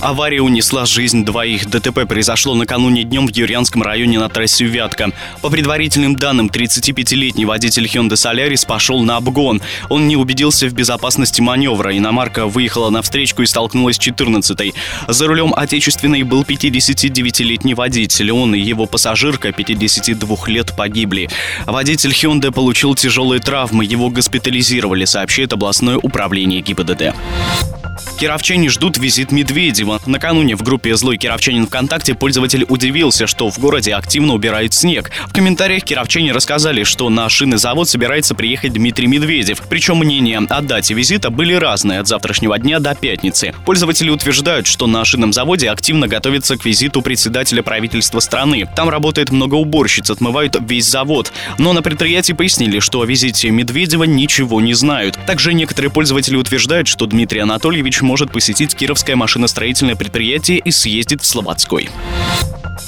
Авария унесла жизнь двоих. ДТП произошло накануне днем в Юрьянском районе на трассе Вятка. По предварительным данным, 35-летний водитель Hyundai Solaris пошел на обгон. Он не убедился в безопасности маневра. Иномарка выехала на встречку и столкнулась с 14-й. За рулем отечественной был 59-летний водитель. Он и его пассажирка 52 лет погибли. Водитель Hyundai получил тяжелые травмы. Его госпитализировали, сообщает областное управление ГИБДД. Кировчане ждут визит Медведева. Накануне в группе «Злой кировчанин ВКонтакте» пользователь удивился, что в городе активно убирают снег. В комментариях кировчане рассказали, что на шинный завод собирается приехать Дмитрий Медведев. Причем мнения о дате визита были разные от завтрашнего дня до пятницы. Пользователи утверждают, что на шинном заводе активно готовятся к визиту председателя правительства страны. Там работает много уборщиц, отмывают весь завод. Но на предприятии пояснили, что о визите Медведева ничего не знают. Также некоторые пользователи утверждают, что Дмитрий Анатольевич может посетить Кировское машиностроительное предприятие и съездит в Слободской.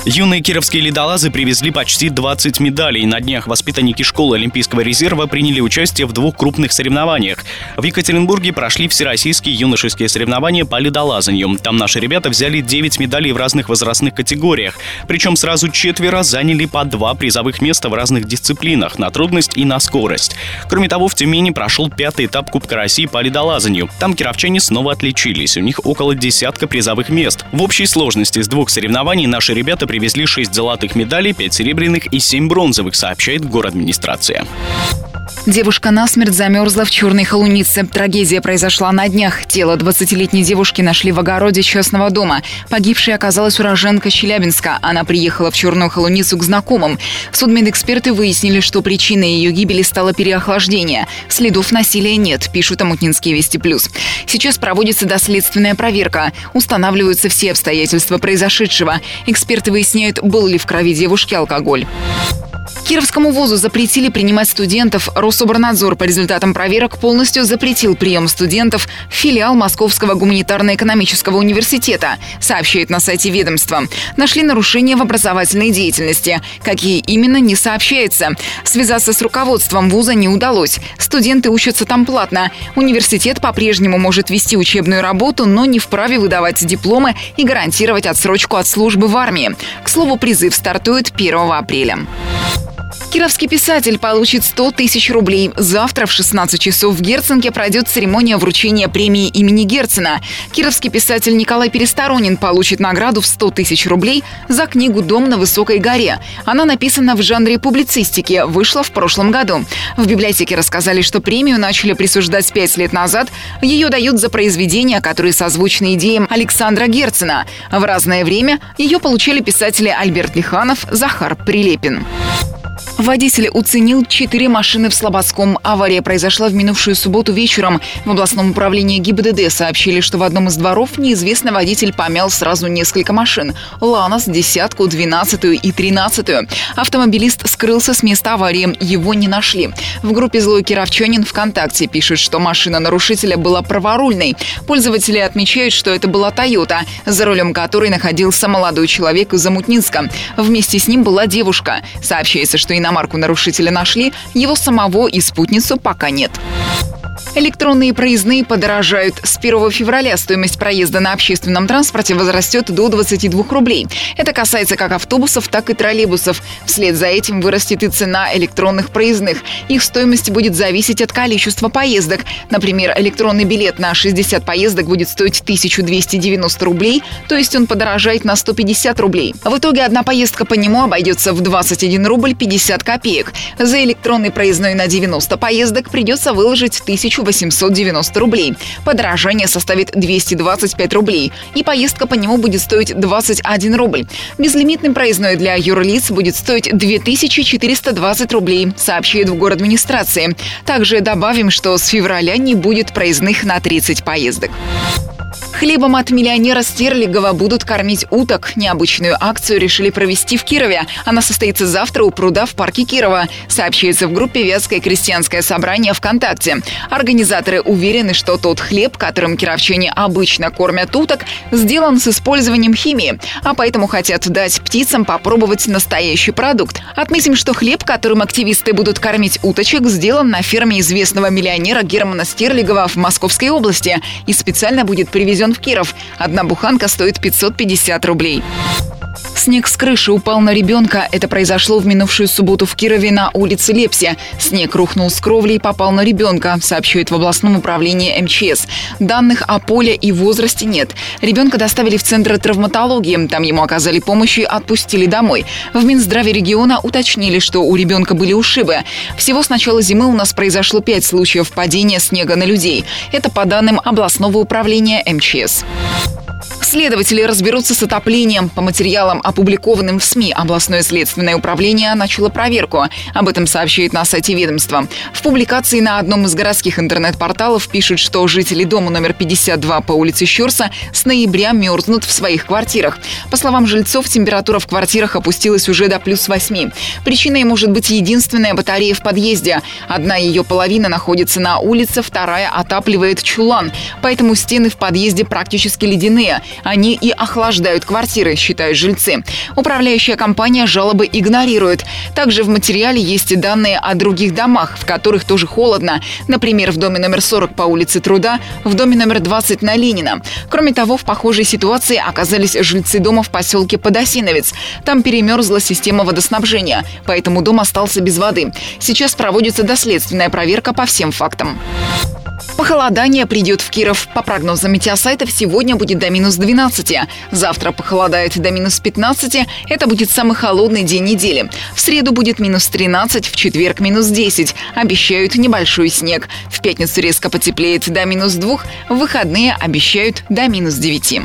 Юные кировские ледолазы привезли почти 20 медалей. На днях воспитанники школы Олимпийского резерва приняли участие в двух крупных соревнованиях. В Екатеринбурге прошли всероссийские юношеские соревнования по ледолазанию. Там наши ребята взяли 9 медалей в разных возрастных категориях. Причем сразу четверо заняли по два призовых места в разных дисциплинах на трудность и на скорость. Кроме того, в Тюмени прошел пятый этап Кубка России по ледолазанию. Там кировчане снова отличились. У них около десятка призовых мест. В общей сложности с двух соревнований наши ребята привезли 6 золотых медалей, 5 серебряных и 7 бронзовых, сообщает город администрация. Девушка насмерть замерзла в черной холунице. Трагедия произошла на днях. Тело 20-летней девушки нашли в огороде частного дома. Погибшей оказалась уроженка Челябинска. Она приехала в черную холуницу к знакомым. Судмедэксперты выяснили, что причиной ее гибели стало переохлаждение. Следов насилия нет, пишут Амутнинские Вести Плюс. Сейчас проводится доследственная проверка. Устанавливаются все обстоятельства произошедшего. Эксперты выясняют, был ли в крови девушки алкоголь. Кировскому вузу запретили принимать студентов. Рособорнадзор по результатам проверок полностью запретил прием студентов в филиал Московского гуманитарно-экономического университета, сообщает на сайте ведомства. Нашли нарушения в образовательной деятельности. Какие именно, не сообщается. Связаться с руководством вуза не удалось. Студенты учатся там платно. Университет по-прежнему может вести учебную работу, но не вправе выдавать дипломы и гарантировать отсрочку от службы в армии. К слову, призыв стартует 1 апреля. Кировский писатель получит 100 тысяч рублей. Завтра в 16 часов в Герценке пройдет церемония вручения премии имени Герцена. Кировский писатель Николай Пересторонин получит награду в 100 тысяч рублей за книгу «Дом на высокой горе». Она написана в жанре публицистики, вышла в прошлом году. В библиотеке рассказали, что премию начали присуждать 5 лет назад. Ее дают за произведения, которые созвучны идеям Александра Герцена. В разное время ее получали писатели Альберт Лиханов, Захар Прилепин. Водитель уценил четыре машины в Слободском. Авария произошла в минувшую субботу вечером. В областном управлении ГИБДД сообщили, что в одном из дворов неизвестный водитель помял сразу несколько машин. «Ланос», «десятку», «двенадцатую» и «тринадцатую». Автомобилист скрылся с места аварии. Его не нашли. В группе «Злой Кировчанин» ВКонтакте пишут, что машина нарушителя была праворульной. Пользователи отмечают, что это была «Тойота», за рулем которой находился молодой человек из Замутнинска. Вместе с ним была девушка. Сообщается, что иномарку нарушителя нашли, его самого и спутницу пока нет. Электронные проездные подорожают. С 1 февраля стоимость проезда на общественном транспорте возрастет до 22 рублей. Это касается как автобусов, так и троллейбусов. Вслед за этим вырастет и цена электронных проездных. Их стоимость будет зависеть от количества поездок. Например, электронный билет на 60 поездок будет стоить 1290 рублей, то есть он подорожает на 150 рублей. В итоге одна поездка по нему обойдется в 21 рубль 50 копеек. За электронный проездной на 90 поездок придется выложить 1000 890 рублей. Подорожание составит 225 рублей, и поездка по нему будет стоить 21 рубль. Безлимитный проездной для юрлиц будет стоить 2420 рублей, сообщает в город администрации. Также добавим, что с февраля не будет проездных на 30 поездок. Хлебом от миллионера Стерлигова будут кормить уток. Необычную акцию решили провести в Кирове. Она состоится завтра у пруда в парке Кирова, сообщается в группе «Вятское крестьянское собрание ВКонтакте». Организаторы уверены, что тот хлеб, которым кировчане обычно кормят уток, сделан с использованием химии, а поэтому хотят дать птицам попробовать настоящий продукт. Отметим, что хлеб, которым активисты будут кормить уточек, сделан на ферме известного миллионера Германа Стерлигова в Московской области и специально будет привезен привезен в Киров. Одна буханка стоит 550 рублей. Снег с крыши упал на ребенка. Это произошло в минувшую субботу в Кирове на улице Лепси. Снег рухнул с кровли и попал на ребенка, сообщает в областном управлении МЧС. Данных о поле и возрасте нет. Ребенка доставили в Центр травматологии. Там ему оказали помощь и отпустили домой. В Минздраве региона уточнили, что у ребенка были ушибы. Всего с начала зимы у нас произошло пять случаев падения снега на людей. Это по данным областного управления МЧС. Следователи разберутся с отоплением. По материалам, опубликованным в СМИ, областное следственное управление начало проверку. Об этом сообщает на сайте ведомства. В публикации на одном из городских интернет-порталов пишут, что жители дома номер 52 по улице Щерса с ноября мерзнут в своих квартирах. По словам жильцов, температура в квартирах опустилась уже до плюс 8. Причиной может быть единственная батарея в подъезде. Одна ее половина находится на улице, вторая отапливает чулан. Поэтому стены в подъезде практически ледяные. Они и охлаждают квартиры, считают жильцы. Управляющая компания жалобы игнорирует. Также в материале есть и данные о других домах, в которых тоже холодно. Например, в доме номер 40 по улице Труда, в доме номер 20 на Ленина. Кроме того, в похожей ситуации оказались жильцы дома в поселке Подосиновец. Там перемерзла система водоснабжения, поэтому дом остался без воды. Сейчас проводится доследственная проверка по всем фактам. Похолодание придет в Киров. По прогнозам метеосайтов, сегодня будет до минус 12. Завтра похолодает до минус 15. Это будет самый холодный день недели. В среду будет минус 13, в четверг минус 10. Обещают небольшой снег. В пятницу резко потеплеет до минус 2. В выходные обещают до минус 9.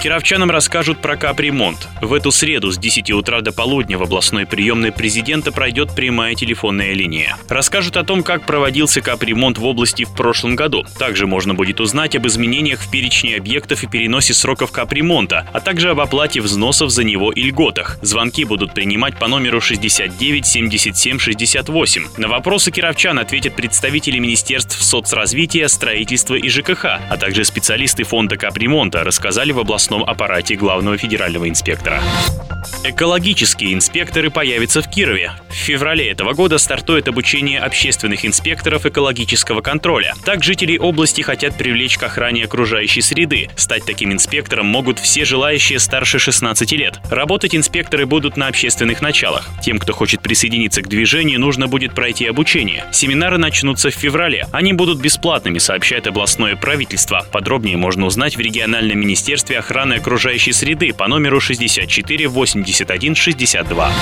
Кировчанам расскажут про капремонт. В эту среду с 10 утра до полудня в областной приемной президента пройдет прямая телефонная линия. Расскажут о том, как проводился капремонт в области в прошлом году. Также можно будет узнать об изменениях в перечне объектов и переносе сроков капремонта, а также об оплате взносов за него и льготах. Звонки будут принимать по номеру 69 77 68. На вопросы кировчан ответят представители Министерств соцразвития, строительства и ЖКХ, а также специалисты фонда капремонта рассказали в областном областном аппарате главного федерального инспектора. Экологические инспекторы появятся в Кирове. В феврале этого года стартует обучение общественных инспекторов экологического контроля. Так жители области хотят привлечь к охране окружающей среды. Стать таким инспектором могут все желающие старше 16 лет. Работать инспекторы будут на общественных началах. Тем, кто хочет присоединиться к движению, нужно будет пройти обучение. Семинары начнутся в феврале. Они будут бесплатными, сообщает областное правительство. Подробнее можно узнать в региональном министерстве охраны окружающей среды по номеру 64 81 62.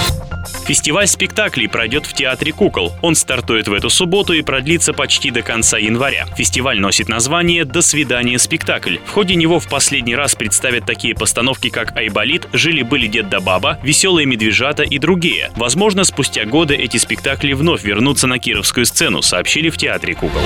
Фестиваль спектаклей пройдет в Театре кукол. Он стартует в эту субботу и продлится почти до конца января. Фестиваль носит название «До свидания, спектакль». В ходе него в последний раз представят такие постановки, как «Айболит», «Жили-были дед да баба», «Веселые медвежата» и другие. Возможно, спустя годы эти спектакли вновь вернутся на кировскую сцену, сообщили в Театре кукол.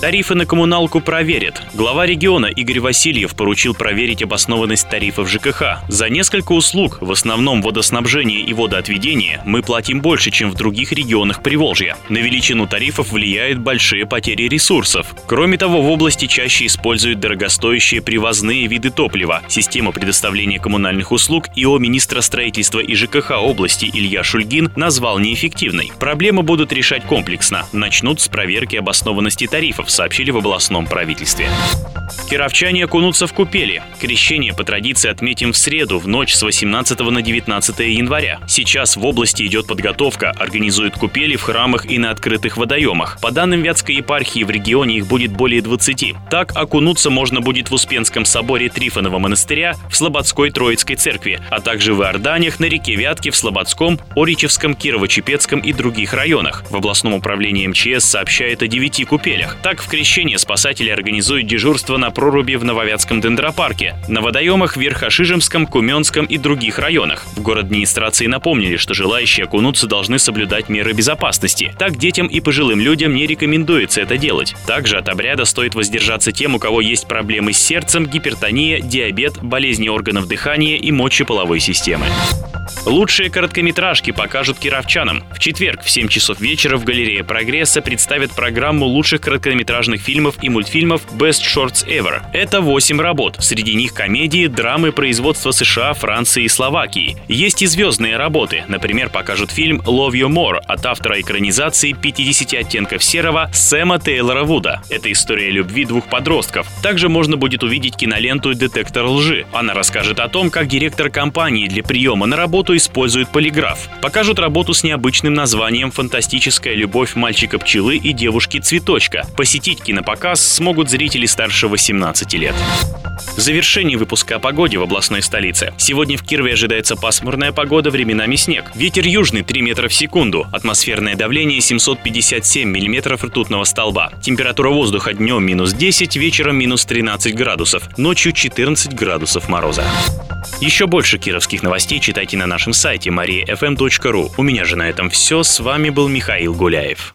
Тарифы на коммуналку проверят. Глава региона Игорь Васильев поручил проверить обоснованность тарифов ЖКХ. За несколько услуг, в основном водоснабжение и водоотведение, мы платим больше, чем в других регионах Приволжья. На величину тарифов влияют большие потери ресурсов. Кроме того, в области чаще используют дорогостоящие привозные виды топлива. Система предоставления коммунальных услуг ИО министра строительства и ЖКХ области Илья Шульгин назвал неэффективной. Проблемы будут решать комплексно. Начнут с проверки обоснованности тарифов, сообщили в областном правительстве. Кировчане окунутся в купели. Крещение по традиции отметим в среду, в ночь с 18 на 19 января. Сейчас в области идет подготовка, организуют купели в храмах и на открытых водоемах. По данным Вятской епархии, в регионе их будет более 20. Так, окунуться можно будет в Успенском соборе Трифонова монастыря, в Слободской Троицкой церкви, а также в Иорданиях, на реке Вятке, в Слободском, Оричевском, Кирово-Чепецком и других районах. В областном управлении МЧС сообщает о 9 купелях. Так, в крещение спасатели организуют дежурство на проруби в Нововятском дендропарке, на водоемах в Верхошижемском, Куменском и других районах. В город администрации напомнили, что желающие окунуться должны соблюдать меры безопасности. Так детям и пожилым людям не рекомендуется это делать. Также от обряда стоит воздержаться тем, у кого есть проблемы с сердцем, гипертония, диабет, болезни органов дыхания и мочеполовой системы. Лучшие короткометражки покажут кировчанам. В четверг в 7 часов вечера в галерее «Прогресса» представят программу лучших короткометражных фильмов и мультфильмов Best Shorts Ever. Это 8 работ. Среди них комедии, драмы производства США, Франции и Словакии. Есть и звездные работы. Например, покажут фильм «Love You More» от автора экранизации «50 оттенков серого» Сэма Тейлора Вуда. Это история любви двух подростков. Также можно будет увидеть киноленту «Детектор лжи». Она расскажет о том, как директор компании для приема на работу используют полиграф. Покажут работу с необычным названием «Фантастическая любовь мальчика-пчелы и девушки-цветочка». Посетить кинопоказ смогут зрители старше 18 лет. В завершении выпуска о погоде в областной столице. Сегодня в Кирове ожидается пасмурная погода, временами снег. Ветер южный 3 метра в секунду. Атмосферное давление 757 миллиметров ртутного столба. Температура воздуха днем минус 10, вечером минус 13 градусов. Ночью 14 градусов мороза. Еще больше кировских новостей читайте на нашем сайте mariafm.ru. У меня же на этом все. С вами был Михаил Гуляев.